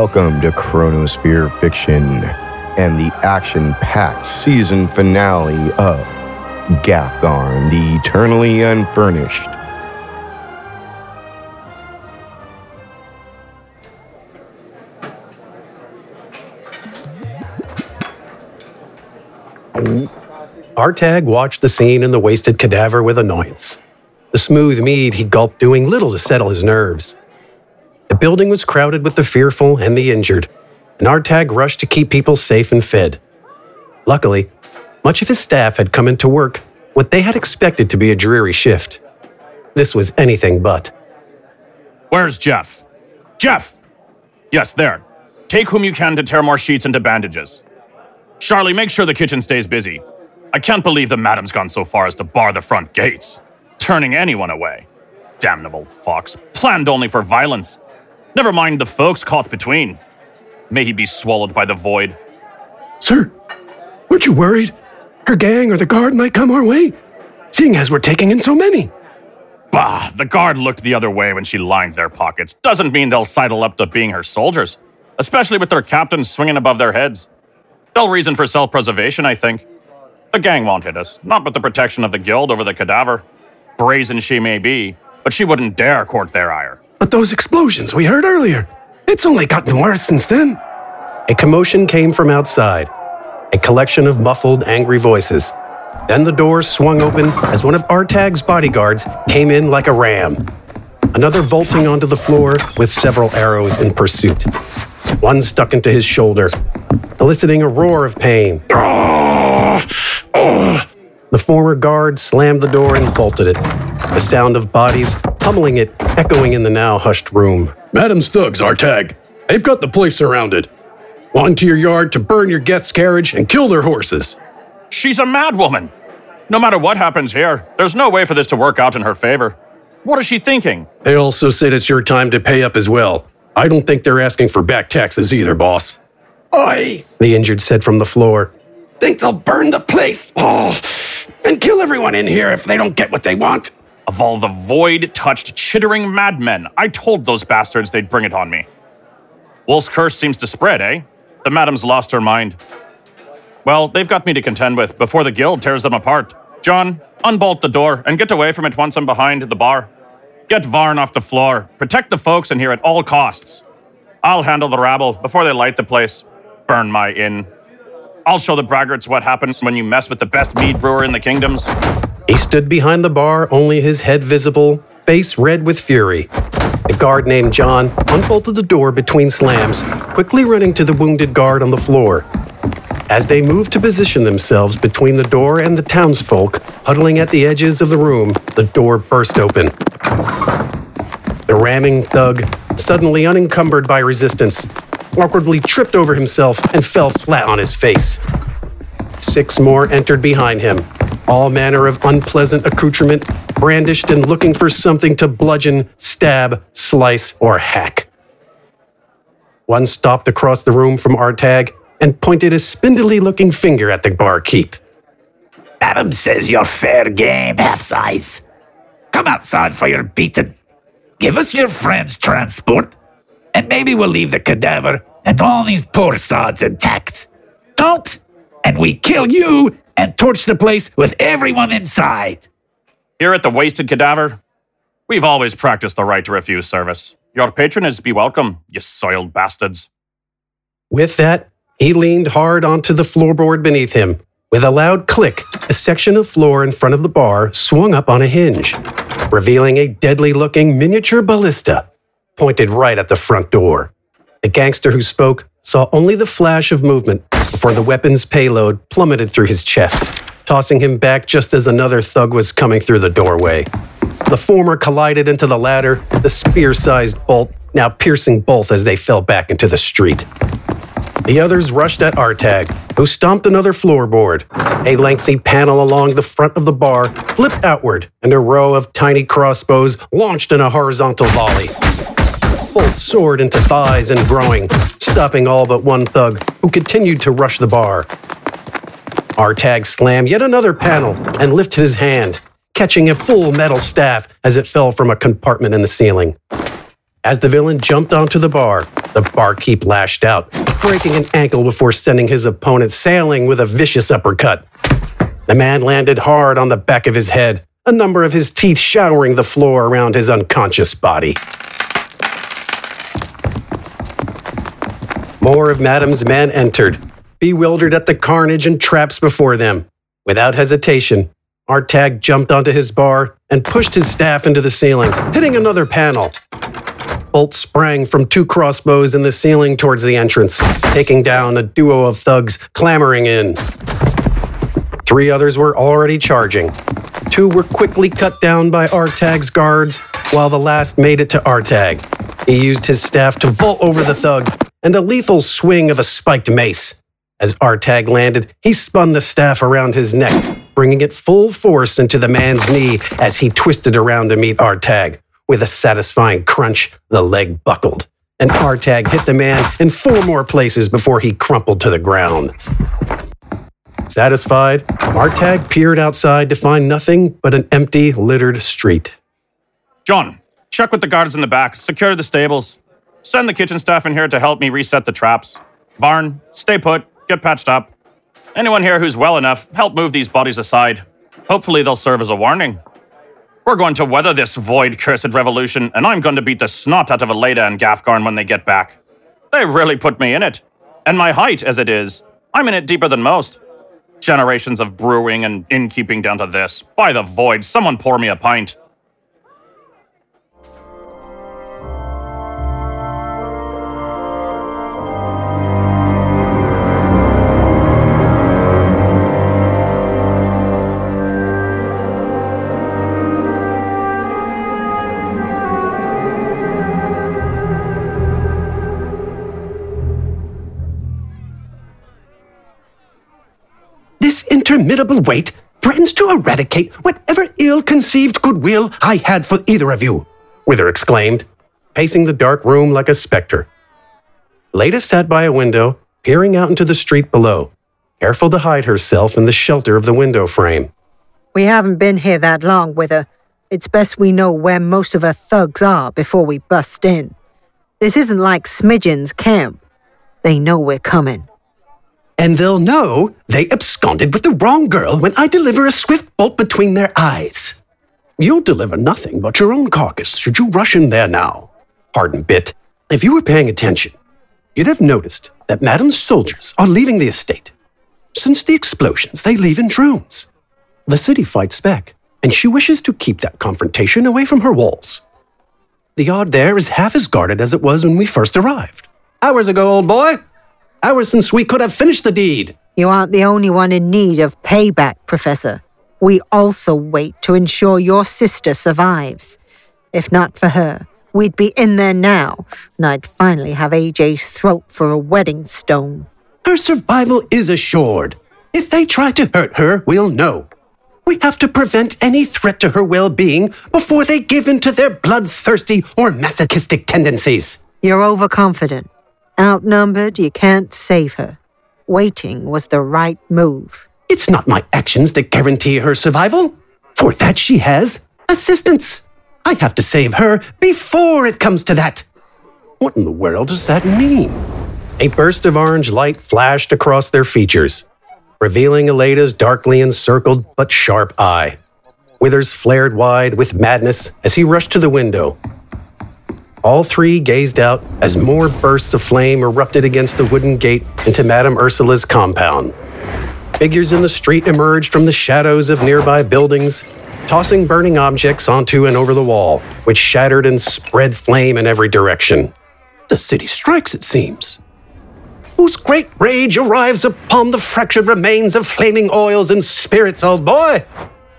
Welcome to Chronosphere Fiction and the action packed season finale of Gafgarn, the Eternally Unfurnished. Artag watched the scene in the wasted cadaver with annoyance. The smooth mead he gulped doing little to settle his nerves. Building was crowded with the fearful and the injured, and Artag rushed to keep people safe and fed. Luckily, much of his staff had come into work what they had expected to be a dreary shift. This was anything but. Where's Jeff? Jeff! Yes, there. Take whom you can to tear more sheets into bandages. Charlie, make sure the kitchen stays busy. I can't believe the madam's gone so far as to bar the front gates, turning anyone away. Damnable fox, planned only for violence. Never mind the folks caught between. May he be swallowed by the void. Sir, weren't you worried? Her gang or the guard might come our way, seeing as we're taking in so many. Bah, the guard looked the other way when she lined their pockets. Doesn't mean they'll sidle up to being her soldiers, especially with their captains swinging above their heads. Dull reason for self preservation, I think. The gang won't hit us, not with the protection of the guild over the cadaver. Brazen she may be, but she wouldn't dare court their ire. But those explosions we heard earlier, it's only gotten worse since then. A commotion came from outside, a collection of muffled, angry voices. Then the door swung open as one of Artag's bodyguards came in like a ram. Another vaulting onto the floor with several arrows in pursuit. One stuck into his shoulder, eliciting a roar of pain. The former guard slammed the door and bolted it, the sound of bodies pummeling it echoing in the now hushed room. Madam's thugs, Artag. They've got the place surrounded. Want to your yard to burn your guest's carriage and kill their horses. She's a madwoman. No matter what happens here, there's no way for this to work out in her favor. What is she thinking? They also said it's your time to pay up as well. I don't think they're asking for back taxes either, boss. Oi, the injured said from the floor. Think they'll burn the place? Oh, and kill everyone in here if they don't get what they want. Of all the void touched, chittering madmen, I told those bastards they'd bring it on me. Wolf's curse seems to spread, eh? The madam's lost her mind. Well, they've got me to contend with before the guild tears them apart. John, unbolt the door and get away from it once I'm behind the bar. Get Varn off the floor. Protect the folks in here at all costs. I'll handle the rabble before they light the place. Burn my inn. I'll show the braggarts what happens when you mess with the best mead brewer in the kingdoms. He stood behind the bar, only his head visible, face red with fury. A guard named John unbolted the door between slams, quickly running to the wounded guard on the floor. As they moved to position themselves between the door and the townsfolk huddling at the edges of the room, the door burst open. The ramming thug, suddenly unencumbered by resistance, awkwardly tripped over himself and fell flat on his face. Six more entered behind him, all manner of unpleasant accoutrement, brandished and looking for something to bludgeon, stab, slice, or hack. One stopped across the room from Artag and pointed a spindly looking finger at the barkeep. Adam says you're fair game, half size. Come outside for your beating. Give us your friend's transport, and maybe we'll leave the cadaver and all these poor sods intact. Don't, and we kill you and torch the place with everyone inside. Here at the Wasted Cadaver, we've always practiced the right to refuse service. Your patronage be welcome, you soiled bastards. With that, he leaned hard onto the floorboard beneath him. With a loud click, a section of floor in front of the bar swung up on a hinge, revealing a deadly looking miniature ballista pointed right at the front door. The gangster who spoke saw only the flash of movement before the weapon's payload plummeted through his chest, tossing him back just as another thug was coming through the doorway. The former collided into the latter, the spear sized bolt now piercing both as they fell back into the street. The others rushed at Artag, who stomped another floorboard. A lengthy panel along the front of the bar flipped outward, and a row of tiny crossbows launched in a horizontal volley. Bolts soared into thighs and groin, stopping all but one thug, who continued to rush the bar. Artag slammed yet another panel and lifted his hand, catching a full metal staff as it fell from a compartment in the ceiling. As the villain jumped onto the bar, The barkeep lashed out, breaking an ankle before sending his opponent sailing with a vicious uppercut. The man landed hard on the back of his head, a number of his teeth showering the floor around his unconscious body. More of Madam's men entered, bewildered at the carnage and traps before them. Without hesitation, Artag jumped onto his bar and pushed his staff into the ceiling, hitting another panel. Bolt sprang from two crossbows in the ceiling towards the entrance, taking down a duo of thugs clamoring in. Three others were already charging. Two were quickly cut down by Artag's guards, while the last made it to Artag. He used his staff to vault over the thug and a lethal swing of a spiked mace. As Artag landed, he spun the staff around his neck, bringing it full force into the man's knee as he twisted around to meet Artag. With a satisfying crunch, the leg buckled, and Artag hit the man in four more places before he crumpled to the ground. Satisfied, Artag peered outside to find nothing but an empty, littered street. John, check with the guards in the back, secure the stables. Send the kitchen staff in here to help me reset the traps. Varn, stay put, get patched up. Anyone here who's well enough, help move these bodies aside. Hopefully, they'll serve as a warning. We're going to weather this void cursed revolution, and I'm going to beat the snot out of Aleda and Gafgarn when they get back. They really put me in it. And my height, as it is, I'm in it deeper than most. Generations of brewing and innkeeping down to this. By the void, someone pour me a pint. Interminable wait threatens to eradicate whatever ill conceived goodwill I had for either of you, Wither exclaimed, pacing the dark room like a specter. Leda sat by a window, peering out into the street below, careful to hide herself in the shelter of the window frame. We haven't been here that long, Wither. It's best we know where most of our thugs are before we bust in. This isn't like Smidgen's camp. They know we're coming. And they'll know they absconded with the wrong girl when I deliver a swift bolt between their eyes. You'll deliver nothing but your own carcass should you rush in there now. Pardon, Bit. If you were paying attention, you'd have noticed that Madam's soldiers are leaving the estate. Since the explosions, they leave in drones. The city fights back, and she wishes to keep that confrontation away from her walls. The yard there is half as guarded as it was when we first arrived. Hours ago, old boy. Hours since we could have finished the deed. You aren't the only one in need of payback, Professor. We also wait to ensure your sister survives. If not for her, we'd be in there now, and I'd finally have AJ's throat for a wedding stone. Her survival is assured. If they try to hurt her, we'll know. We have to prevent any threat to her well being before they give in to their bloodthirsty or masochistic tendencies. You're overconfident. Outnumbered, you can't save her. Waiting was the right move. It's not my actions that guarantee her survival. For that, she has assistance. I have to save her before it comes to that. What in the world does that mean? A burst of orange light flashed across their features, revealing Aleda's darkly encircled but sharp eye. Withers flared wide with madness as he rushed to the window. All three gazed out as more bursts of flame erupted against the wooden gate into Madame Ursula's compound. Figures in the street emerged from the shadows of nearby buildings, tossing burning objects onto and over the wall, which shattered and spread flame in every direction. The city strikes, it seems. Whose great rage arrives upon the fractured remains of flaming oils and spirits, old boy.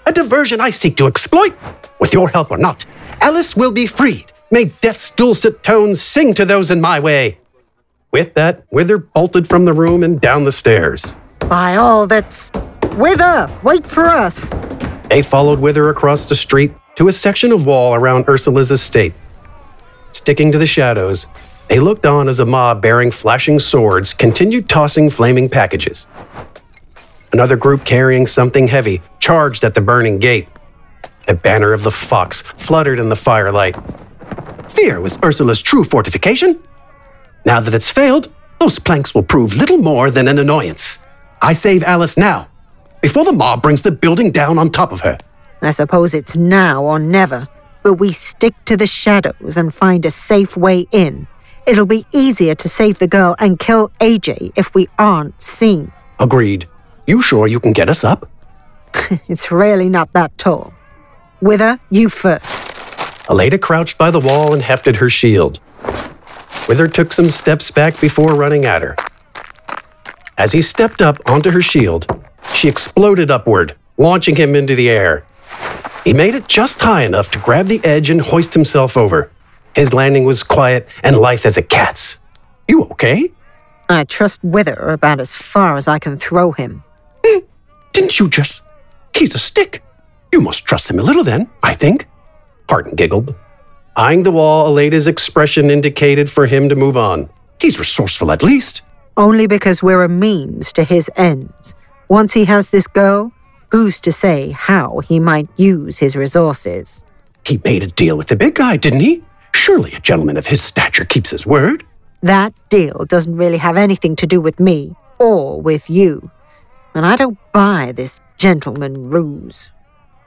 A diversion I seek to exploit. With your help or not, Alice will be freed. May death's dulcet tones sing to those in my way. With that, Wither bolted from the room and down the stairs. By all that's. Wither, wait for us. They followed Wither across the street to a section of wall around Ursula's estate. Sticking to the shadows, they looked on as a mob bearing flashing swords continued tossing flaming packages. Another group carrying something heavy charged at the burning gate. A banner of the fox fluttered in the firelight. Fear was Ursula's true fortification. Now that it's failed, those planks will prove little more than an annoyance. I save Alice now, before the mob brings the building down on top of her. I suppose it's now or never, but we stick to the shadows and find a safe way in. It'll be easier to save the girl and kill AJ if we aren't seen. Agreed. You sure you can get us up? It's really not that tall. Wither, you first. Aleda crouched by the wall and hefted her shield. Wither took some steps back before running at her. As he stepped up onto her shield, she exploded upward, launching him into the air. He made it just high enough to grab the edge and hoist himself over. His landing was quiet and lithe as a cat's. You okay? I trust Wither about as far as I can throw him. Hmm. Didn't you just. He's a stick. You must trust him a little then, I think. Hardin giggled. Eyeing the wall, Aleda's expression indicated for him to move on. He's resourceful at least. Only because we're a means to his ends. Once he has this girl, who's to say how he might use his resources? He made a deal with the big guy, didn't he? Surely a gentleman of his stature keeps his word. That deal doesn't really have anything to do with me or with you. And I don't buy this gentleman ruse.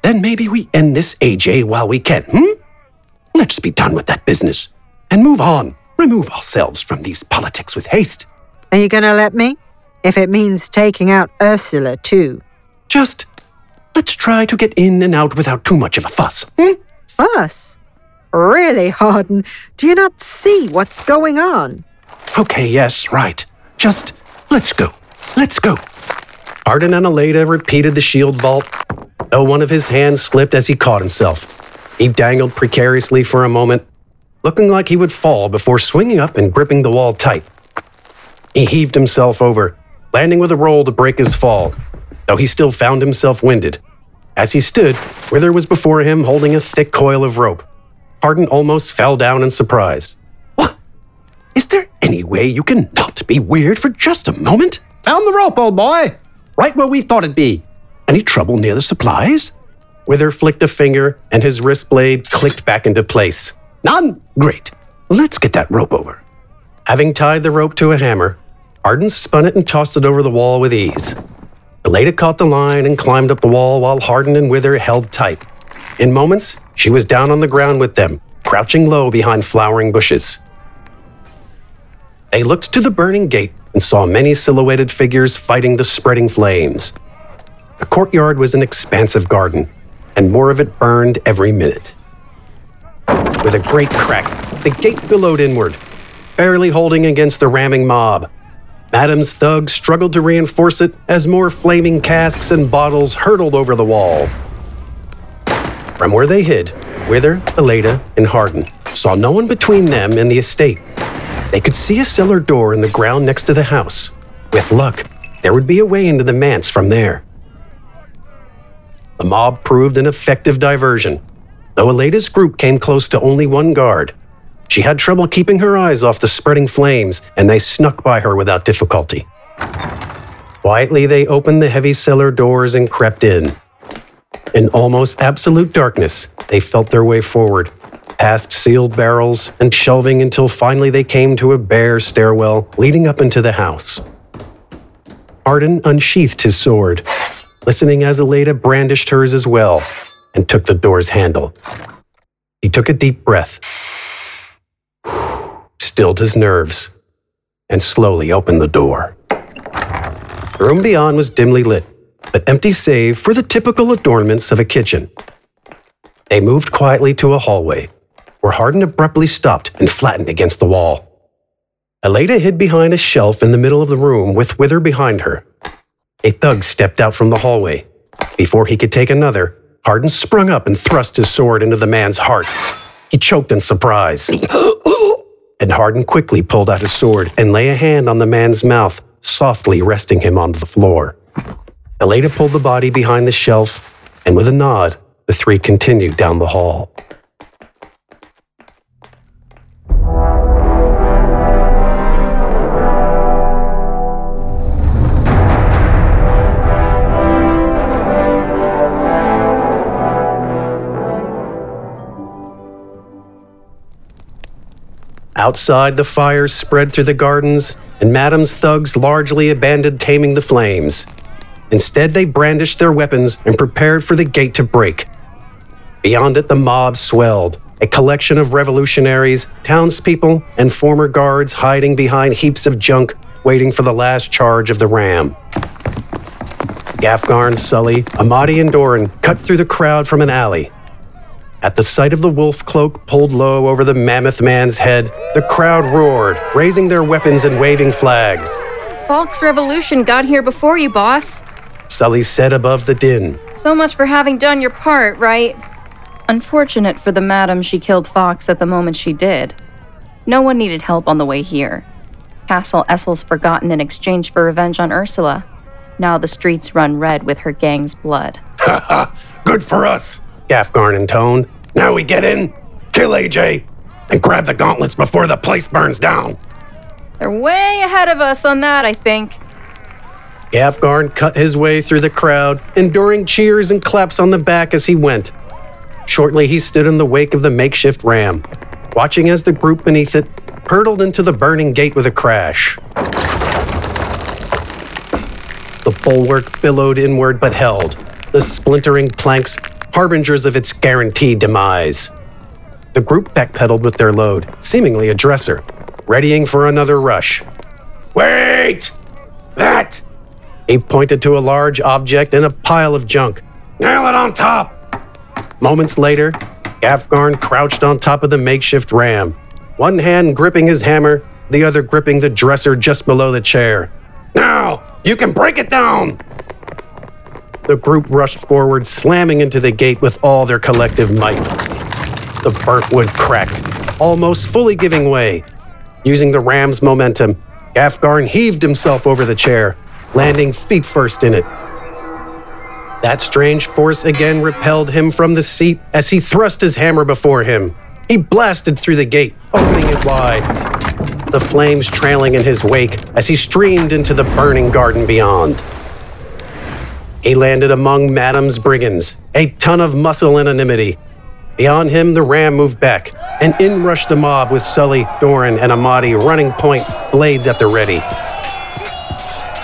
Then maybe we end this AJ while we can, hmm? Let's be done with that business and move on. Remove ourselves from these politics with haste. Are you gonna let me? If it means taking out Ursula, too. Just let's try to get in and out without too much of a fuss. Hmm? Fuss? Really, Hardin? Do you not see what's going on? Okay, yes, right. Just let's go. Let's go. Hardin and Aleda repeated the shield vault, though one of his hands slipped as he caught himself. He dangled precariously for a moment, looking like he would fall before swinging up and gripping the wall tight. He heaved himself over, landing with a roll to break his fall, though he still found himself winded. As he stood, Wither was before him holding a thick coil of rope. Hardin almost fell down in surprise. What? Is there any way you can not be weird for just a moment? Found the rope, old boy. Right where we thought it'd be. Any trouble near the supplies? Wither flicked a finger and his wrist blade clicked back into place. None. Great. Let's get that rope over. Having tied the rope to a hammer, Hardin spun it and tossed it over the wall with ease. Aleda caught the line and climbed up the wall while Hardin and Wither held tight. In moments, she was down on the ground with them, crouching low behind flowering bushes. They looked to the burning gate and saw many silhouetted figures fighting the spreading flames. The courtyard was an expansive garden, and more of it burned every minute. With a great crack, the gate billowed inward, barely holding against the ramming mob. Madam's thugs struggled to reinforce it as more flaming casks and bottles hurtled over the wall. From where they hid, Wither, Aleda, and Hardin saw no one between them and the estate. They could see a cellar door in the ground next to the house. With luck, there would be a way into the manse from there. The mob proved an effective diversion, though Aleda's group came close to only one guard. She had trouble keeping her eyes off the spreading flames, and they snuck by her without difficulty. Quietly, they opened the heavy cellar doors and crept in. In almost absolute darkness, they felt their way forward, past sealed barrels and shelving until finally they came to a bare stairwell leading up into the house. Hardin unsheathed his sword, listening as Aleda brandished hers as well, and took the door's handle. He took a deep breath, stilled his nerves, and slowly opened the door. The room beyond was dimly lit, but empty save for the typical adornments of a kitchen. They moved quietly to a hallway, where Hardin abruptly stopped and flattened against the wall. Aleda hid behind a shelf in the middle of the room with Wither behind her. A thug stepped out from the hallway. Before he could take another, Hardin sprung up and thrust his sword into the man's heart. He choked in surprise. and Hardin quickly pulled out his sword and lay a hand on the man's mouth, softly resting him on the floor. Aleda pulled the body behind the shelf, and with a nod, the three continued down the hall. Outside, the fires spread through the gardens, and Madam's thugs largely abandoned taming the flames. Instead, they brandished their weapons and prepared for the gate to break. Beyond it, the mob swelled, a collection of revolutionaries, townspeople, and former guards hiding behind heaps of junk, waiting for the last charge of the ram. Gafgarn, Sully, Amadi, and Doran cut through the crowd from an alley. At the sight of the wolf cloak pulled low over the mammoth man's head, the crowd roared, raising their weapons and waving flags. Falk's revolution got here before you, boss. Sully said above the din. So much for having done your part, right? Unfortunate for the madam she killed Fox at the moment she did. No one needed help on the way here. Castle Essel's forgotten in exchange for revenge on Ursula. Now the streets run red with her gang's blood. Ha ha! Good for us! Gafgarn intoned. Now we get in, kill AJ, and grab the gauntlets before the place burns down. They're way ahead of us on that, I think. Gafgarn cut his way through the crowd, enduring cheers and claps on the back as he went. Shortly, he stood in the wake of the makeshift ram, watching as the group beneath it hurtled into the burning gate with a crash. The bulwark billowed inward but held, the splintering planks harbingers of its guaranteed demise. The group backpedaled with their load, seemingly a dresser, readying for another rush. Wait! That! He pointed to a large object in a pile of junk. Nail it on top! Moments later, Gafgarn crouched on top of the makeshift ram, one hand gripping his hammer, the other gripping the dresser just below the chair. Now, you can break it down! The group rushed forward, slamming into the gate with all their collective might. The burnt wood cracked, almost fully giving way. Using the ram's momentum, Gafgarn heaved himself over the chair, landing feet first in it. That strange force again repelled him from the seat as he thrust his hammer before him. He blasted through the gate, opening it wide, the flames trailing in his wake as he streamed into the burning garden beyond. He landed among Madam's brigands, a ton of muscle and anonymity. Beyond him, the ram moved back, and in rushed the mob with Sully, Doran, and Amadi running point, blades at the ready.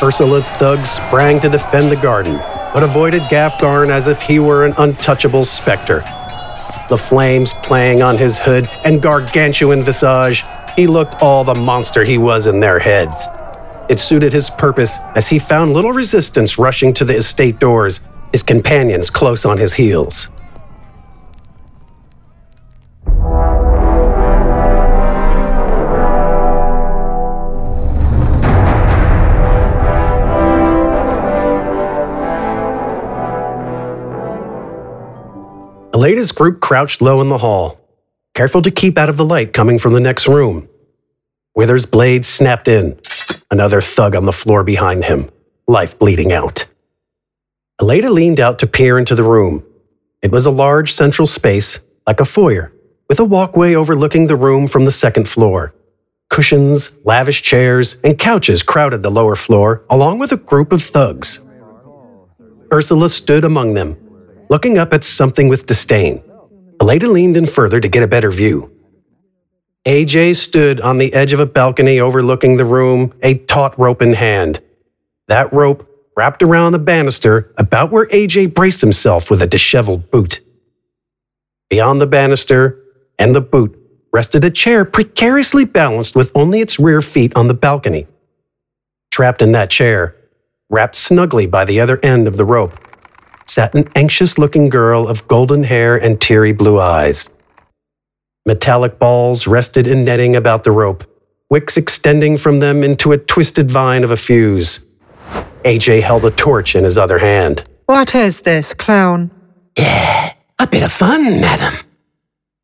Ursula's thugs sprang to defend the garden, but avoided Gafgarn as if he were an untouchable specter. The flames playing on his hood and gargantuan visage, he looked all the monster he was in their heads. It suited his purpose as he found little resistance rushing to the estate doors, his companions close on his heels. Aleda's group crouched low in the hall, careful to keep out of the light coming from the next room. Wither's blade snapped in, another thug on the floor behind him, life bleeding out. Aleda leaned out to peer into the room. It was a large central space, like a foyer, with a walkway overlooking the room from the second floor. Cushions, lavish chairs, and couches crowded the lower floor, along with a group of thugs. Ursula stood among them, looking up at something with disdain. Aleda leaned in further to get a better view. AJ stood on the edge of a balcony overlooking the room, a taut rope in hand. That rope wrapped around the banister about where AJ braced himself with a disheveled boot. Beyond the banister and the boot rested a chair precariously balanced with only its rear feet on the balcony. Trapped in that chair, wrapped snugly by the other end of the rope, sat an anxious looking girl of golden hair and teary blue eyes. Metallic balls rested in netting about the rope, wicks extending from them into a twisted vine of a fuse. AJ held a torch in his other hand. What is this, clown? Yeah, a bit of fun, madam.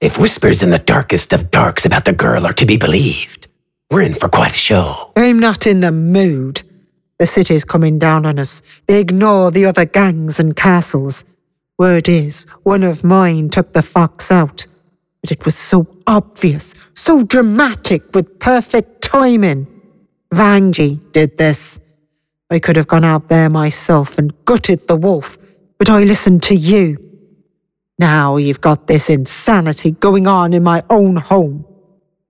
If whispers in the darkest of darks about the girl are to be believed, we're in for quite a show. I'm not in the mood. The city's coming down on us. They ignore the other gangs and castles. Word is, one of mine took the fox out. But it was so obvious, so dramatic, with perfect timing. Vanjie did this. I could have gone out there myself and gutted the wolf, but I listened to you. Now you've got this insanity going on in my own home.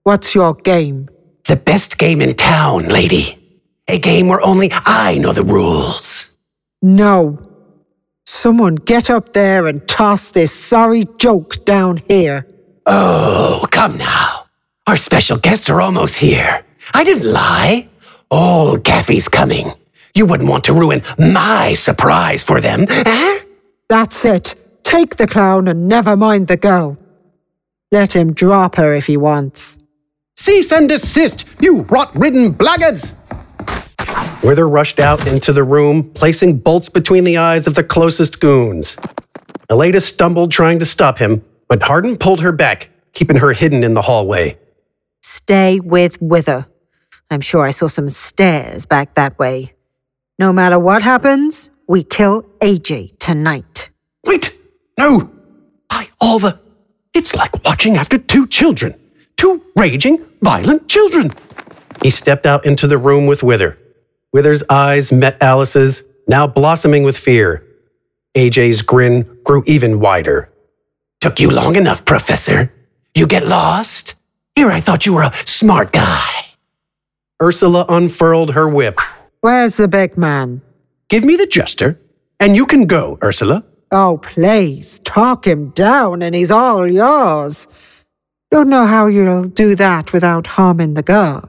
What's your game? The best game in town, lady. A game where only I know the rules. No. Someone get up there and toss this sorry joke down here. Oh, come now. Our special guests are almost here. I didn't lie. Old Gaffy's coming. You wouldn't want to ruin my surprise for them, eh? That's it. Take the clown and never mind the girl. Let him drop her if he wants. Cease and desist, you rot ridden blackguards! Wither rushed out into the room, placing bolts between the eyes of the closest goons. Aleda stumbled trying to stop him, but Hardin pulled her back, keeping her hidden in the hallway. Stay with Wither. I'm sure I saw some stairs back that way. No matter what happens, we kill AJ tonight. Wait! No! By all the. It's like watching after two children. Two raging, violent children. He stepped out into the room with Wither. Wither's eyes met Alice's, now blossoming with fear. AJ's grin grew even wider. Took you long enough, Professor. You get lost? Here I thought you were a smart guy. Ursula unfurled her whip. Where's the big man? Give me the jester, and you can go, Ursula. Oh, please, talk him down and he's all yours. Don't know how you'll do that without harming the girl.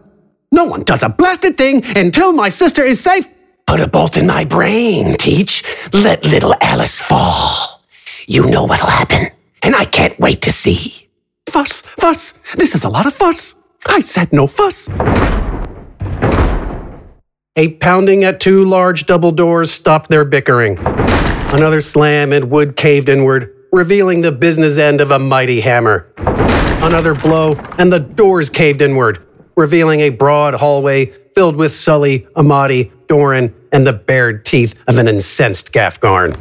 No one does a blasted thing until my sister is safe. Put a bolt in my brain, Teach. Let little Alice fall. You know what'll happen, and I can't wait to see. Fuss, fuss. This is a lot of fuss. I said no fuss. A pounding at two large double doors stopped their bickering. Another slam and wood caved inward, revealing the business end of a mighty hammer. Another blow, and the doors caved inward, revealing a broad hallway filled with Sully, Amadi, Doran, and the bared teeth of an incensed Gafgarn.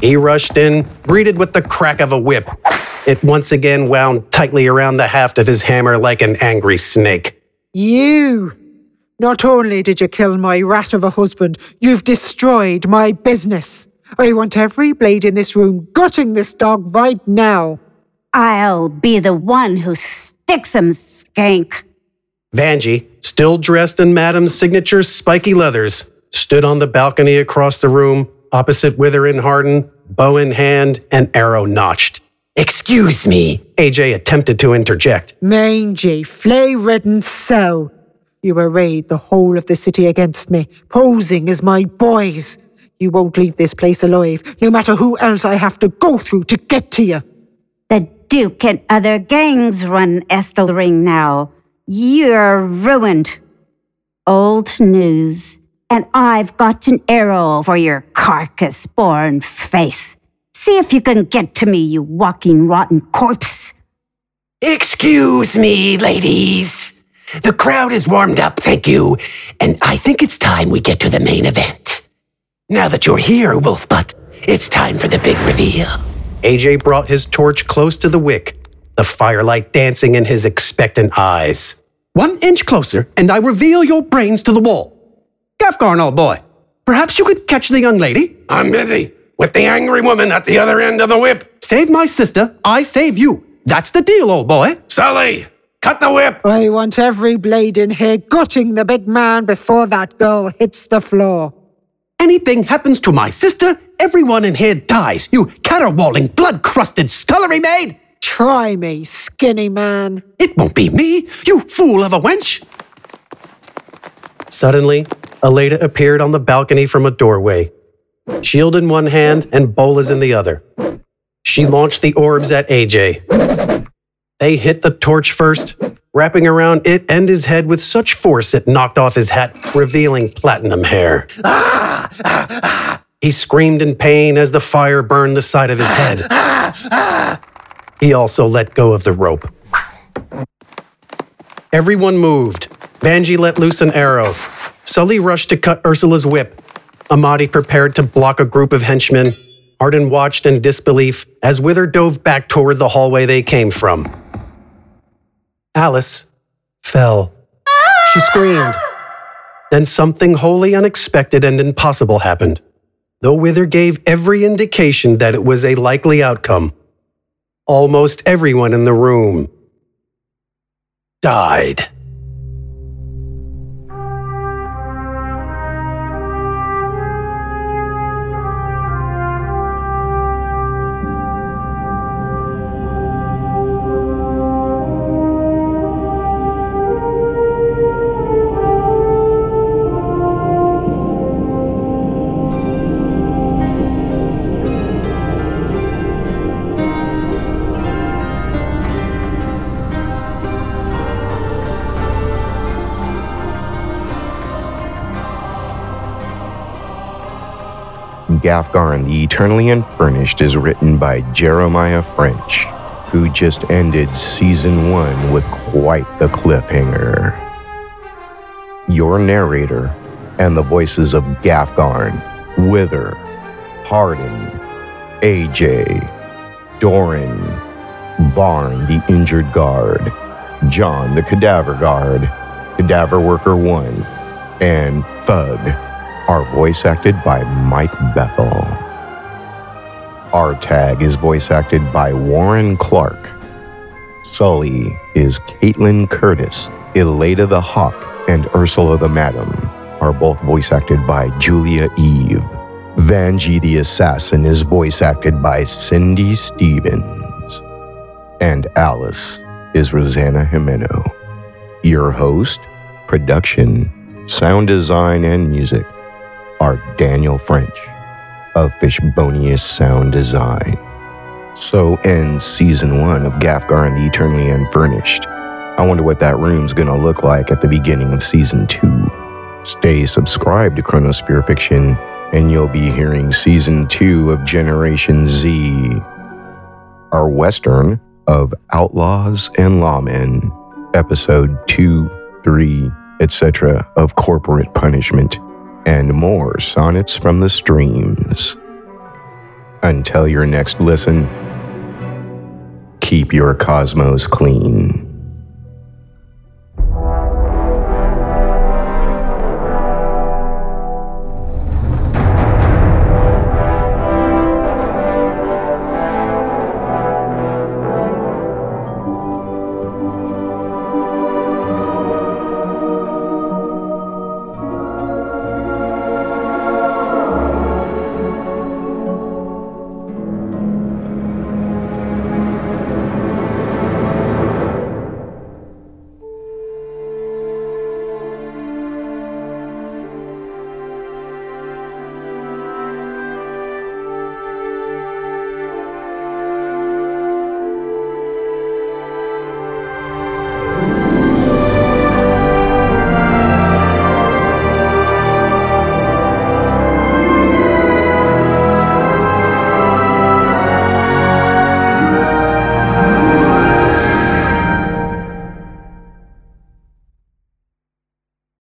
He rushed in, greeted with the crack of a whip. It once again wound tightly around the haft of his hammer like an angry snake. You! Not only did you kill my rat of a husband, you've destroyed my business. I want every blade in this room gutting this dog right now. I'll be the one who sticks him, skank. Vanjie, still dressed in Madam's signature spiky leathers, stood on the balcony across the room, opposite Wither and Hardin, bow in hand and arrow notched. Excuse me, AJ attempted to interject. Mangy, flay-ridden sow. You arrayed the whole of the city against me, posing as my boys. You won't leave this place alive, no matter who else I have to go through to get to you. The Duke and other gangs run Estelring now. You're ruined. Old news. And I've got an arrow for your carcass born face. See if you can get to me, you walking rotten corpse. Excuse me, ladies. The crowd is warmed up, thank you, and I think it's time we get to the main event. Now that you're here, Wolfbutt, it's time for the big reveal. AJ brought his torch close to the wick, the firelight dancing in his expectant eyes. One inch closer, and I reveal your brains to the wall. Gafgarn, old boy, perhaps you could catch the young lady? I'm busy with the angry woman at the other end of the whip. Save my sister, I save you. That's the deal, old boy. Sully, cut the whip. I want every blade in here gutting the big man before that girl hits the floor. Anything happens to my sister, everyone in here dies, you caterwauling, blood crusted scullery maid! Try me, skinny man. It won't be me, you fool of a wench! Suddenly, Aleda appeared on the balcony from a doorway, shield in one hand and bolas in the other. She launched the orbs at AJ. They hit the torch first, wrapping around it and his head with such force it knocked off his hat, revealing platinum hair. He screamed in pain as the fire burned the side of his head. He also let go of the rope. Everyone moved. Vanjie let loose an arrow. Sully rushed to cut Ursula's whip. Amadi prepared to block a group of henchmen. Hardin watched in disbelief as Wither dove back toward the hallway they came from. Alice fell. She screamed. Then something wholly unexpected and impossible happened, though Wither gave every indication that it was a likely outcome. Almost everyone in the room died. Gafgarn the Eternally Unfurnished is written by Jeremiah French, who just ended season one with quite the cliffhanger. Your narrator and the voices of Gafgarn, Wither, Hardin, AJ, Doran, Varn the Injured Guard, John the Cadaver Guard, Cadaver Worker 1, and Thug are voice acted by Mike Bethel. Artag is voice acted by Warren Clark. Sully is Caitlin Curtis. Aleda the Hawk and Ursula the Madam are both voice acted by Julia Eve. Vanjie the Assassin is voice acted by Cindy Stevens. And Alice is Rosanna Jimeno. Your host, production, sound design, and music are Daniel French of Fishbonius Sound Design. So ends season one of Gafgarn the Eternally Unfurnished. I wonder what that room's gonna look like at the beginning of season two. Stay subscribed to Chronosphere Fiction, and you'll be hearing season two of Generation Z, our Western of Outlaws and Lawmen, episode two, three, etc. of Corporate Punishment and more sonnets from the streams. Until your next listen, keep your cosmos clean.